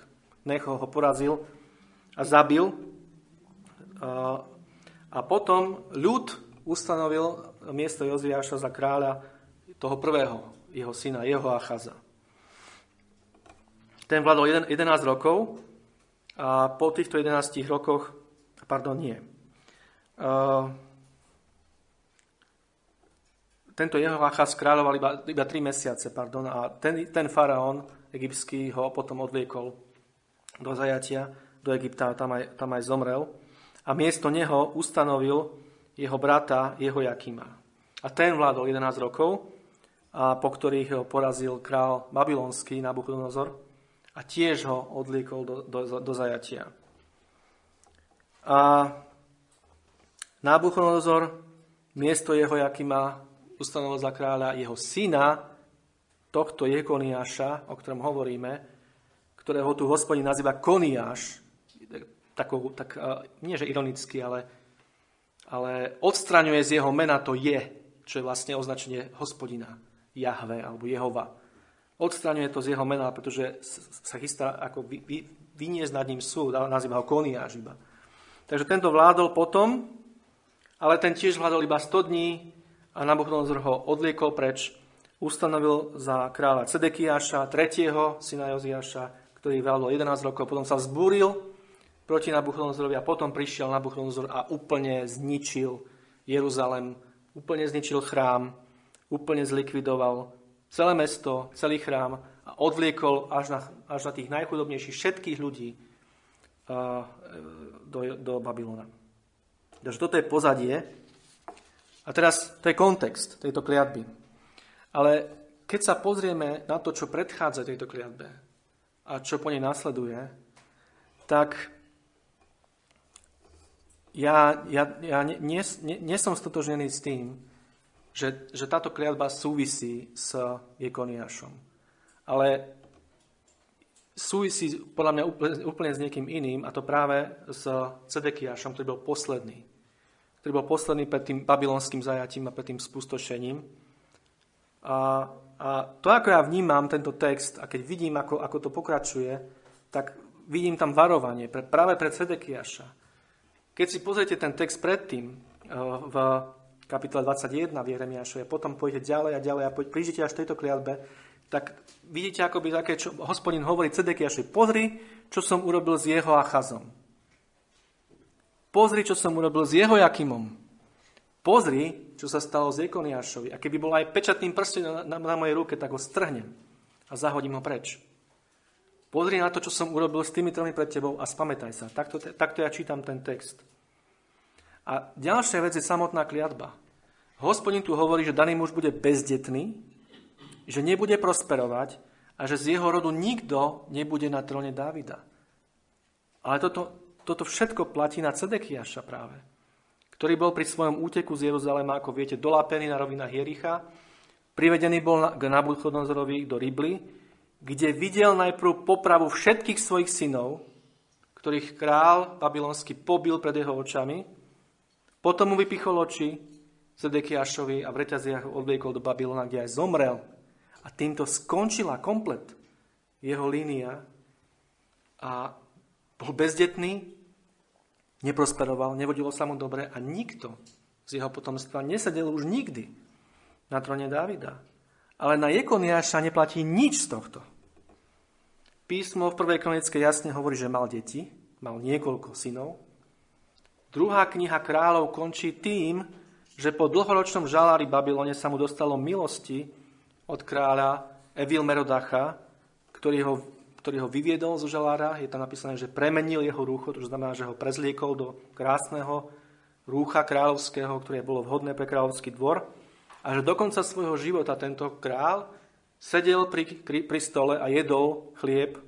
Necho ho porazil a zabil. A potom ľud ustanovil miesto Joziáša za kráľa toho prvého, jeho syna, jeho Achaza. Ten vládol 11 rokov a po týchto 11 rokoch, pardon, nie, tento Jehoachaz kráľoval iba, iba 3 mesiace pardon, a ten, ten faraón egyptský ho potom odviekol do zajatia do Egypta a tam aj, tam aj zomrel. A miesto neho ustanovil jeho brata jeho Jakima. A ten vládol 11 rokov, a po ktorých ho porazil král babylonský Nabuchodonozor a tiež ho odliekol do, do, do zajatia. A Nabuchodonozor miesto jeho Jakima ustanovil za kráľa jeho syna, tohto Jekoniáša, o ktorom hovoríme, ktorého tu hospodin nazýva Koniáš, takou, tak, nie že ironicky, ale, ale odstraňuje z jeho mena to je, čo je vlastne označenie hospodina, Jahve alebo Jehova. Odstraňuje to z jeho mena, pretože sa chystá ako vy, vy, vyniesť nad ním súd, ale nazýva ho Koniáš iba. Takže tento vládol potom, ale ten tiež vládol iba 100 dní a Nabuchodonozor ho odliekol preč ustanovil za kráľa Cedekiaša, tretieho syna Joziaša, ktorý vládol 11 rokov, potom sa vzbúril proti Nabuchodonozorovi a potom prišiel Nabuchodonozor a úplne zničil Jeruzalem, úplne zničil chrám, úplne zlikvidoval celé mesto, celý chrám a odvliekol až na, až na tých najchudobnejších všetkých ľudí do, do Babylona. Takže toto je pozadie. A teraz to je kontext tejto kliatby. Ale keď sa pozrieme na to, čo predchádza tejto kliatbe a čo po nej nasleduje, tak ja, ja, ja nie, nie, nie som stotožnený s tým, že, že táto kliatba súvisí s Jekoniašom. Ale súvisí podľa mňa úplne, úplne s niekým iným, a to práve s Cedekiašom, ktorý bol posledný. Ktorý bol posledný pred tým babylonským zajatím a pred tým spustošením. A, a to, ako ja vnímam tento text a keď vidím, ako, ako to pokračuje, tak vidím tam varovanie pre, práve pre Cedekiaša. Keď si pozriete ten text predtým, eh, v kapitole 21 v Jeremiášovi a potom pôjdete ďalej a ďalej a prídete až tejto kliatbe, tak vidíte akoby také, čo hospodin hovorí Cedekiašovi, pozri, čo som urobil s jeho Achazom. Pozri, čo som urobil s jeho Jakimom. Pozri, čo sa stalo s Jekoniášovi. A keby bol aj pečatným prstom na, na, na mojej ruke, tak ho strhnem a zahodím ho preč. Pozri na to, čo som urobil s tými tromi pred tebou a spamätaj sa. Takto, takto ja čítam ten text. A ďalšia vec je samotná kliatba. Hospodin tu hovorí, že daný muž bude bezdetný, že nebude prosperovať a že z jeho rodu nikto nebude na tróne Dávida. Ale toto, toto všetko platí na Cedekiaša práve, ktorý bol pri svojom úteku z Jeruzalema, ako viete, dolápený na rovinách Jericha, privedený bol k Nabuchodonozorovi do Ribly, kde videl najprv popravu všetkých svojich synov, ktorých král babylonský pobil pred jeho očami, potom mu vypichol oči Zedekiašovi a v reťaziach odviekol do Babylona, kde aj zomrel. A týmto skončila komplet jeho línia a bol bezdetný, neprosperoval, nevodilo sa mu dobre a nikto z jeho potomstva nesedel už nikdy na trone Dávida. Ale na Jekoniáša neplatí nič z tohto. Písmo v prvej kronické jasne hovorí, že mal deti, mal niekoľko synov. Druhá kniha kráľov končí tým, že po dlhoročnom žalári Babylone sa mu dostalo milosti od kráľa Evil Merodacha, ktorý ho, ktorý ho vyviedol zo žalára. Je tam napísané, že premenil jeho rúcho, to znamená, že ho prezliekol do krásneho rúcha kráľovského, ktoré bolo vhodné pre kráľovský dvor. A že do konca svojho života tento král sedel pri, pri, pri stole a jedol chlieb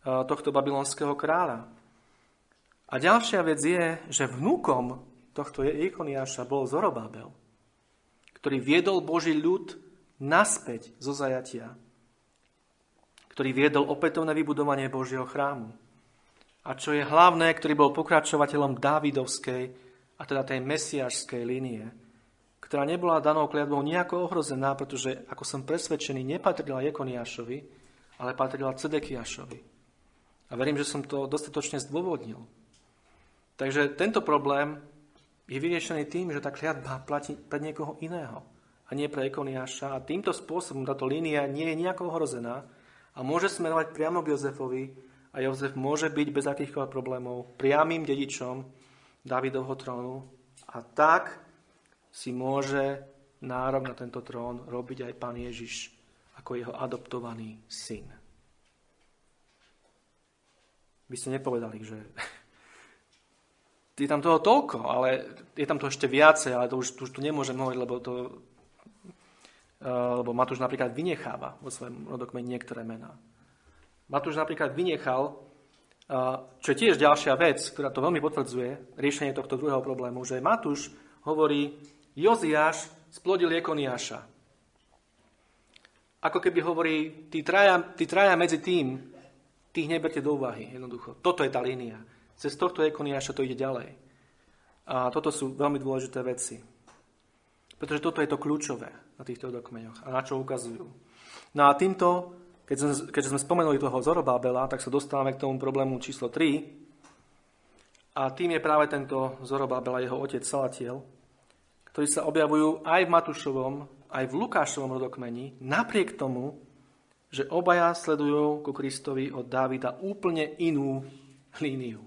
tohto babylonského kráľa. A ďalšia vec je, že vnúkom tohto Jekoniáša bol Zorobábel, ktorý viedol Boží ľud naspäť zo zajatia, ktorý viedol opätovné vybudovanie Božieho chrámu. A čo je hlavné, ktorý bol pokračovateľom Dávidovskej, a teda tej mesiašskej línie, ktorá nebola danou kliatbou nejako ohrozená, pretože, ako som presvedčený, nepatrila Jekoniášovi, ale patrila Cedekiašovi. A verím, že som to dostatočne zdôvodnil. Takže tento problém je vyriešený tým, že tá kliatba platí pre niekoho iného a nie pre Ekoniáša. A týmto spôsobom táto línia nie je nejako ohrozená a môže smerovať priamo k Jozefovi a Jozef môže byť bez akýchkoľvek problémov priamým dedičom Davidovho trónu a tak si môže nárok na tento trón robiť aj pán Ježiš ako jeho adoptovaný syn. By ste nepovedali, že je tam toho toľko, ale je tam to ešte viacej, ale to už, tu nemôžem hovoriť, lebo to lebo Matúš napríklad vynecháva vo svojom rodokmeni niektoré mená. Matúš napríklad vynechal, eh, čo je tiež ďalšia vec, ktorá to veľmi potvrdzuje, riešenie tohto druhého problému, že Matúš hovorí, Joziáš splodil Jekoniáša. Ako keby hovorí, tí traja, tí traja medzi tým, tých neberte do úvahy, jednoducho. Toto je tá línia. Cez tohto Jekoniáša to ide ďalej. A toto sú veľmi dôležité veci. Pretože toto je to kľúčové na týchto dokmeňoch a na čo ukazujú. No a týmto, keď sme, keďže sme spomenuli toho Zorobábela, tak sa dostávame k tomu problému číslo 3. A tým je práve tento Zorobábel a jeho otec Salatiel, ktorí sa objavujú aj v Matúšovom aj v Lukášovom rodokmeni, napriek tomu, že obaja sledujú ku Kristovi od Dávida úplne inú líniu.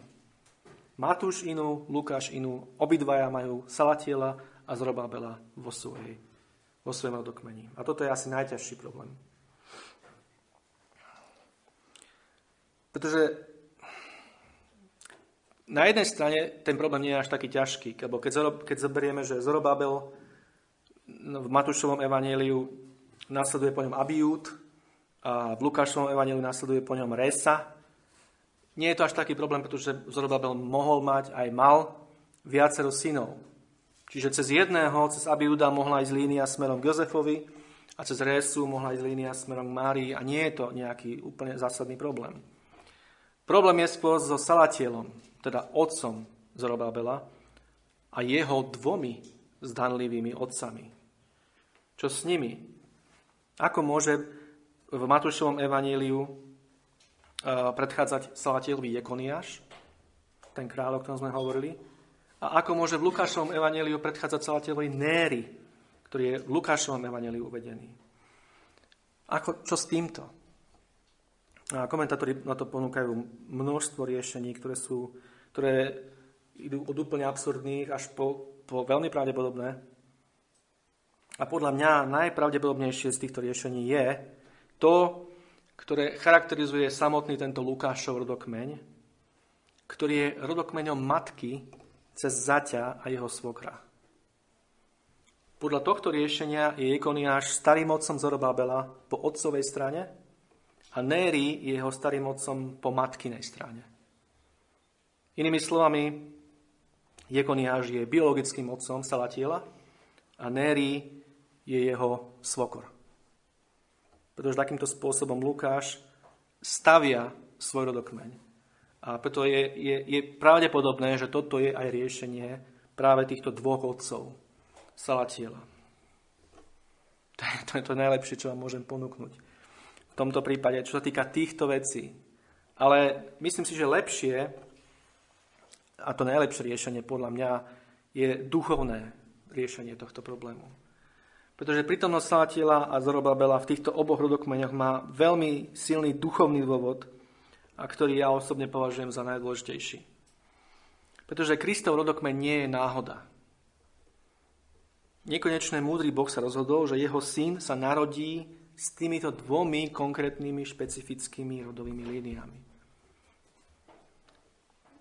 Matúš inú, Lukáš inú, obidvaja majú Salatiela a Zrobabela vo, svojej, vo svojom rodokmeni. A toto je asi najťažší problém. Pretože na jednej strane ten problém nie je až taký ťažký, lebo keď, keď zoberieme, že Zorobabel no, v Matúšovom evaníliu nasleduje po ňom Abiút a v Lukášovom evaníliu nasleduje po ňom Resa, nie je to až taký problém, pretože Zorobabel mohol mať aj mal viacero synov. Čiže cez jedného, cez Abiúda mohla ísť línia smerom k Jozefovi a cez Resu mohla ísť línia smerom k Márii a nie je to nejaký úplne zásadný problém. Problém je skôr so Salatielom, teda otcom Zorobabela a jeho dvomi zdanlivými otcami. Čo s nimi? Ako môže v Matúšovom evaníliu predchádzať Salatielovi Jekoniáš, ten kráľ, o ktorom sme hovorili, a ako môže v Lukášovom evaníliu predchádzať Salatielovi Néry, ktorý je v Lukášovom evaníliu uvedený. Ako, čo s týmto? A komentátori na to ponúkajú množstvo riešení, ktoré, sú, ktoré idú od úplne absurdných až po, po veľmi pravdepodobné. A podľa mňa najpravdepodobnejšie z týchto riešení je to, ktoré charakterizuje samotný tento Lukášov rodokmeň, ktorý je rodokmeňom matky cez zaťa a jeho svokra. Podľa tohto riešenia je Jekoniáš starým otcom Zorobabela po otcovej strane a Néry je jeho starým otcom po matkinej strane. Inými slovami, Jekoniáš je biologickým otcom Salatiela a Néry je jeho svokor. Pretože takýmto spôsobom Lukáš stavia svoj rodokmeň. A preto je, je, je pravdepodobné, že toto je aj riešenie práve týchto dvoch otcov Salatiela. *laughs* To je to, je to najlepšie, čo vám môžem ponúknuť v tomto prípade, čo sa týka týchto vecí. Ale myslím si, že lepšie, a to najlepšie riešenie podľa mňa, je duchovné riešenie tohto problému. Pretože prítomnosť Salatiela a Zorobabela v týchto oboch rodokmeňoch má veľmi silný duchovný dôvod, a ktorý ja osobne považujem za najdôležitejší. Pretože Kristov rodokmeň nie je náhoda. Nekonečný múdry Boh sa rozhodol, že jeho syn sa narodí s týmito dvomi konkrétnymi špecifickými rodovými líniami.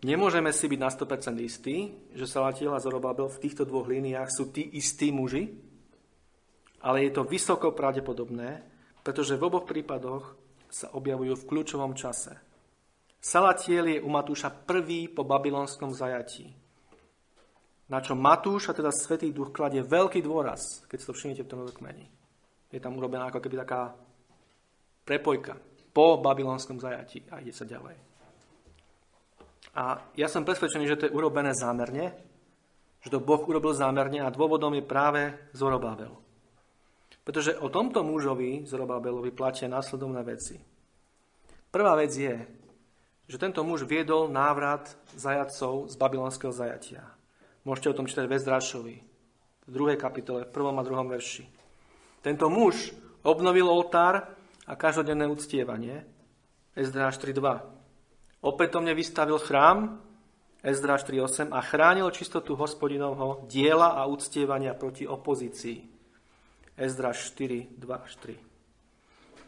Nemôžeme si byť na 100% istí, že Salatiel a Zorobabel v týchto dvoch líniách sú tí istí muži, ale je to vysoko pravdepodobné, pretože v oboch prípadoch sa objavujú v kľúčovom čase. Salatiel je u Matúša prvý po babylonskom zajatí, na čo Matúš, a teda Svetý duch, kladie veľký dôraz, keď si to všimnete v tom dokmení. Je tam urobená ako keby taká prepojka po babylonskom zajatí a ide sa ďalej. A ja som presvedčený, že to je urobené zámerne, že to Boh urobil zámerne a dôvodom je práve Zorobabel. Pretože o tomto mužovi, Zorobabelovi, platia následovné veci. Prvá vec je, že tento muž viedol návrat zajacov z babylonského zajatia. Môžete o tom čítať v Ezdrašovi, v druhej kapitole, v prvom a druhom verši. Tento muž obnovil oltár a každodenné uctievanie. Ezdráž 3.2. Opätovne vystavil chrám Ezdráž 3.8 a chránil čistotu hospodinovho diela a uctievania proti opozícii. Ezdráž 4.2.3.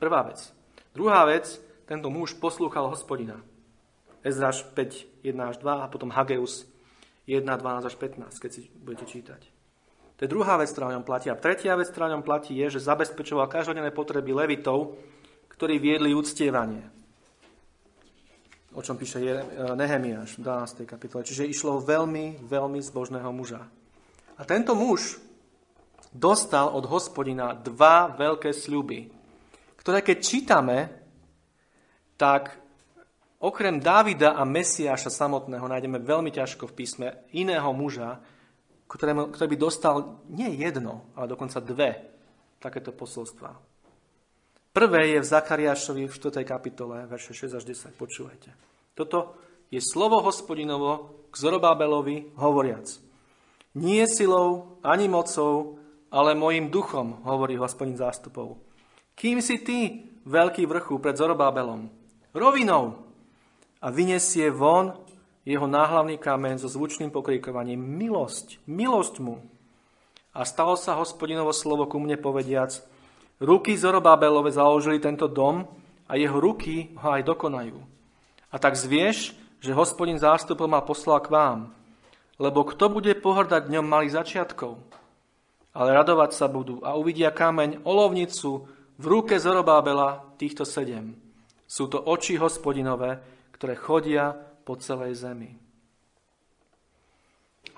Prvá vec. Druhá vec, tento muž poslúchal hospodina. Ezdráž 5, 1 až 2 a potom Hageus 1, 12 až 15, keď si budete čítať. To je druhá vec, ktorá o ňom platí. A tretia vec, ktorá o ňom platí, je, že zabezpečoval každodenné potreby levitov, ktorí viedli uctievanie. O čom píše e, Nehemiáš v 12. kapitole. Čiže išlo veľmi, veľmi zbožného muža. A tento muž dostal od hospodina dva veľké sľuby, ktoré keď čítame, tak okrem Dávida a Mesiáša samotného nájdeme veľmi ťažko v písme iného muža, ktorý, ktorý by dostal nie jedno, ale dokonca dve takéto posolstva. Prvé je v Zachariášovi v 4. kapitole, verše 6 až 10. Počúvajte. Toto je slovo hospodinovo k Zorobábelovi hovoriac. Nie silou, ani mocou, ale mojim duchom, hovorí hospodin zástupov. Kým si ty, veľký vrchu pred Zorobábelom? Rovinou. A vyniesie von jeho náhlavný kamen so zvučným pokríkovaním milosť, milosť mu. A stalo sa hospodinovo slovo ku mne povediac, ruky Zorobábelove založili tento dom a jeho ruky ho aj dokonajú. A tak zvieš, že hospodin zástupov ma poslal k vám, lebo kto bude pohrdať dňom malých začiatkov? Ale radovať sa budú a uvidia kameň, olovnicu v ruke Zorobábela týchto sedem. Sú to oči hospodinové, ktoré chodia po celej zemi.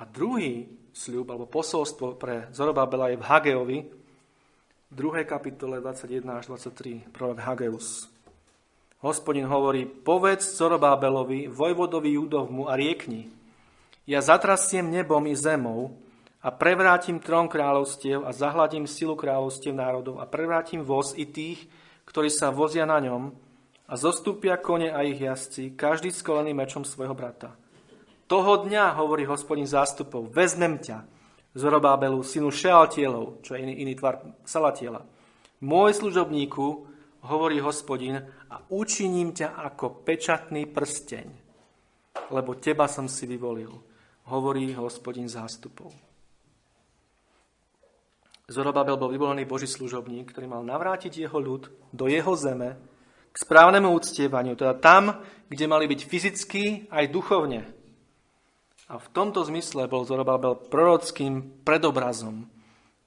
A druhý sľub alebo posolstvo pre Zorobabela je v Hageovi, v 2. kapitole 21 až 23, prorok Hageus. Hospodin hovorí, povedz Zorobábelovi, vojvodovi Judovmu a riekni, ja zatrasiem nebom i zemou a prevrátim trón kráľovstiev a zahladím silu kráľovstiev národov a prevrátim voz i tých, ktorí sa vozia na ňom a zostúpia kone a ich jazdci, každý skolený mečom svojho brata. Toho dňa, hovorí hospodin zástupov, vezmem ťa, Zorobábelu, synu Šealtielov, čo je iný, iný tvar Salatiela. Môj služobníku, hovorí hospodin, a učiním ťa ako pečatný prsteň, lebo teba som si vyvolil, hovorí hospodin zástupov. Zorobabel bol vyvolený Boží služobník, ktorý mal navrátiť jeho ľud do jeho zeme k správnemu uctievaniu, teda tam, kde mali byť fyzicky aj duchovne. A v tomto zmysle bol Zorobabel prorockým predobrazom,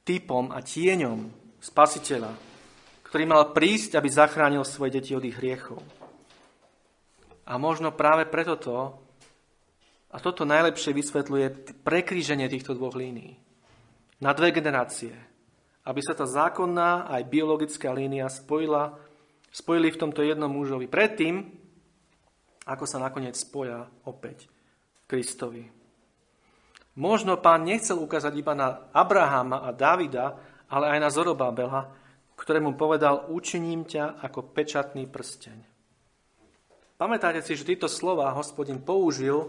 typom a tieňom spasiteľa, ktorý mal prísť, aby zachránil svoje deti od ich hriechov. A možno práve preto to, a toto najlepšie vysvetľuje prekríženie týchto dvoch línií. Na dve generácie. Aby sa tá zákonná aj biologická línia spojila, spojili v tomto jednom mužovi. Predtým, ako sa nakoniec spoja opäť Kristovi. Možno pán nechcel ukázať iba na Abrahama a Davida, ale aj na Zorobabela, ktorému povedal, učiním ťa ako pečatný prsteň. Pamätáte si, že tieto slova hospodin použil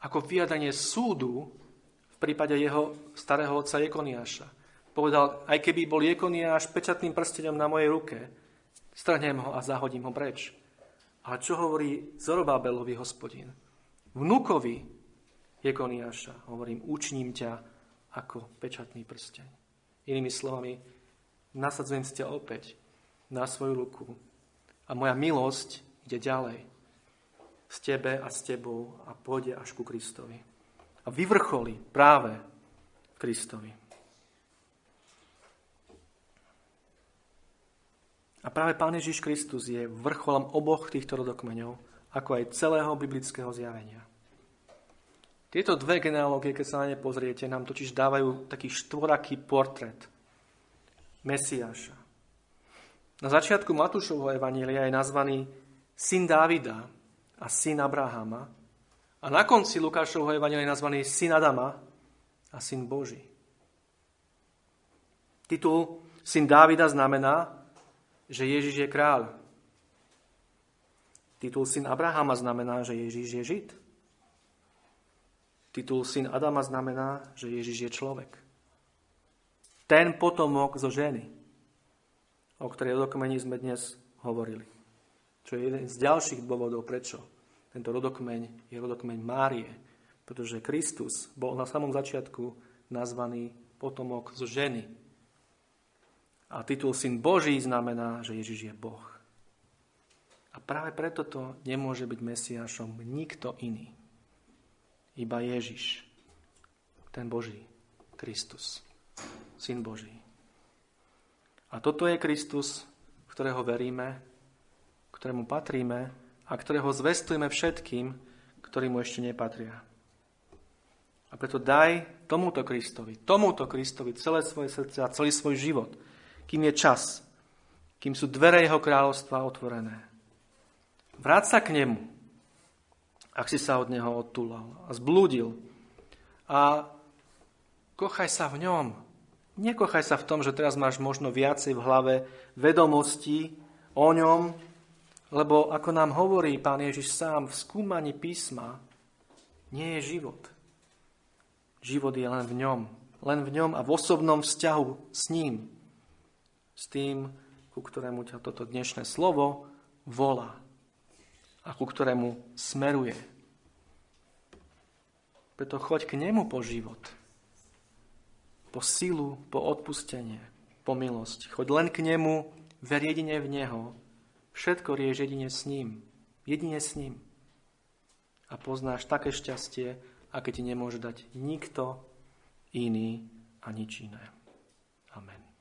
ako vyjadanie súdu v prípade jeho starého otca Jekoniáša. Povedal, aj keby bol Jekoniáš pečatným prsteňom na mojej ruke, strhnem ho a zahodím ho preč. A čo hovorí Zorobábelovi hospodin? vnukovi Jekoniáša hovorím, učním ťa ako pečatný prsteň. Inými slovami, nasadzujem si ťa opäť na svoju ruku a moja milosť ide ďalej z tebe a s tebou a pôjde až ku Kristovi. A vyvrcholí práve Kristovi. A práve Pán Ježiš Kristus je vrcholom oboch týchto rodokmeňov, ako aj celého biblického zjavenia. Tieto dve genealógie, keď sa na ne pozriete, nám totiž dávajú taký štvoraký portrét Mesiáša. Na začiatku Matúšovho evanília je nazvaný syn Dávida a syn Abrahama a na konci Lukášovho evanília je nazvaný syn Adama a syn Boží. Titul syn Dávida znamená, že Ježiš je kráľ. Titul syn Abrahama znamená, že Ježíš je Žid. Titul syn Adama znamená, že Ježíš je človek. Ten potomok zo ženy, o ktorej rodokmeni sme dnes hovorili. Čo je jeden z ďalších dôvodov, prečo tento rodokmeň je rodokmeň Márie. Pretože Kristus bol na samom začiatku nazvaný potomok zo ženy. A titul syn Boží znamená, že Ježiš je Boh. A práve preto to nemôže byť Mesiášom nikto iný. Iba Ježiš, ten Boží, Kristus, Syn Boží. A toto je Kristus, ktorého veríme, ktorému patríme a ktorého zvestujeme všetkým, ktorí mu ešte nepatria. A preto daj tomuto Kristovi, tomuto Kristovi celé svoje srdce a celý svoj život, kým je čas, kým sú dvere jeho kráľovstva otvorené. Vráť sa k nemu, ak si sa od neho odtúlal a zblúdil. A kochaj sa v ňom. Nekochaj sa v tom, že teraz máš možno viacej v hlave vedomostí o ňom, lebo ako nám hovorí pán Ježiš sám, v skúmaní písma nie je život. Život je len v ňom, len v ňom a v osobnom vzťahu s ním. S tým, ku ktorému ťa toto dnešné slovo volá a ku ktorému smeruje. Preto choď k nemu po život, po silu, po odpustenie, po milosť. Choď len k nemu, ver jedine v neho, všetko rieš jedine s ním, jedine s ním. A poznáš také šťastie, aké ti nemôže dať nikto iný a nič iné. Amen.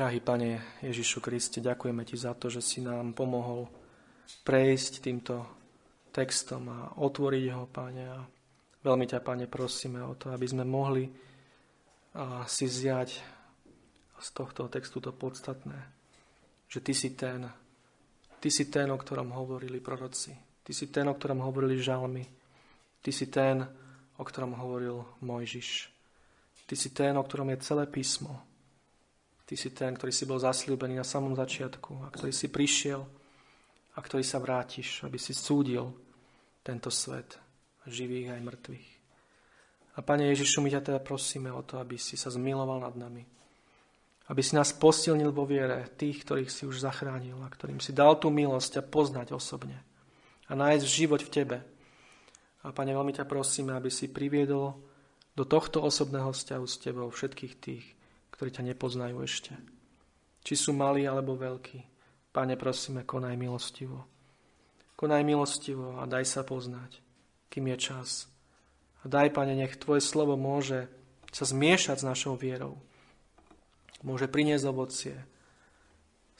Drahý Pane Ježišu Kriste, ďakujeme Ti za to, že si nám pomohol prejsť týmto textom a otvoriť ho, Pane. A veľmi ťa, Pane, prosíme o to, aby sme mohli si zjať z tohto textu to podstatné, že Ty si ten, Ty si ten, o ktorom hovorili proroci. Ty si ten, o ktorom hovorili žalmy. Ty si ten, o ktorom hovoril Mojžiš. Ty si ten, o ktorom je celé písmo. Ty si ten, ktorý si bol zasľúbený na samom začiatku a ktorý si prišiel a ktorý sa vrátiš, aby si súdil tento svet, živých aj mŕtvych. A Pane Ježišu, my ťa teda prosíme o to, aby si sa zmiloval nad nami. Aby si nás posilnil vo viere tých, ktorých si už zachránil a ktorým si dal tú milosť a poznať osobne. A nájsť život v Tebe. A Pane, veľmi ťa prosíme, aby si priviedol do tohto osobného vzťahu s Tebou všetkých tých, ktorí ťa nepoznajú ešte. Či sú malí alebo veľkí. Pane, prosíme, konaj milostivo. Konaj milostivo a daj sa poznať, kým je čas. A daj, Pane, nech Tvoje slovo môže sa zmiešať s našou vierou. Môže priniesť ovocie,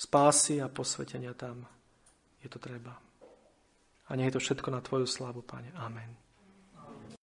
spásy a posvetenia tam. Je to treba. A nech je to všetko na Tvoju slavu, Pane. Amen.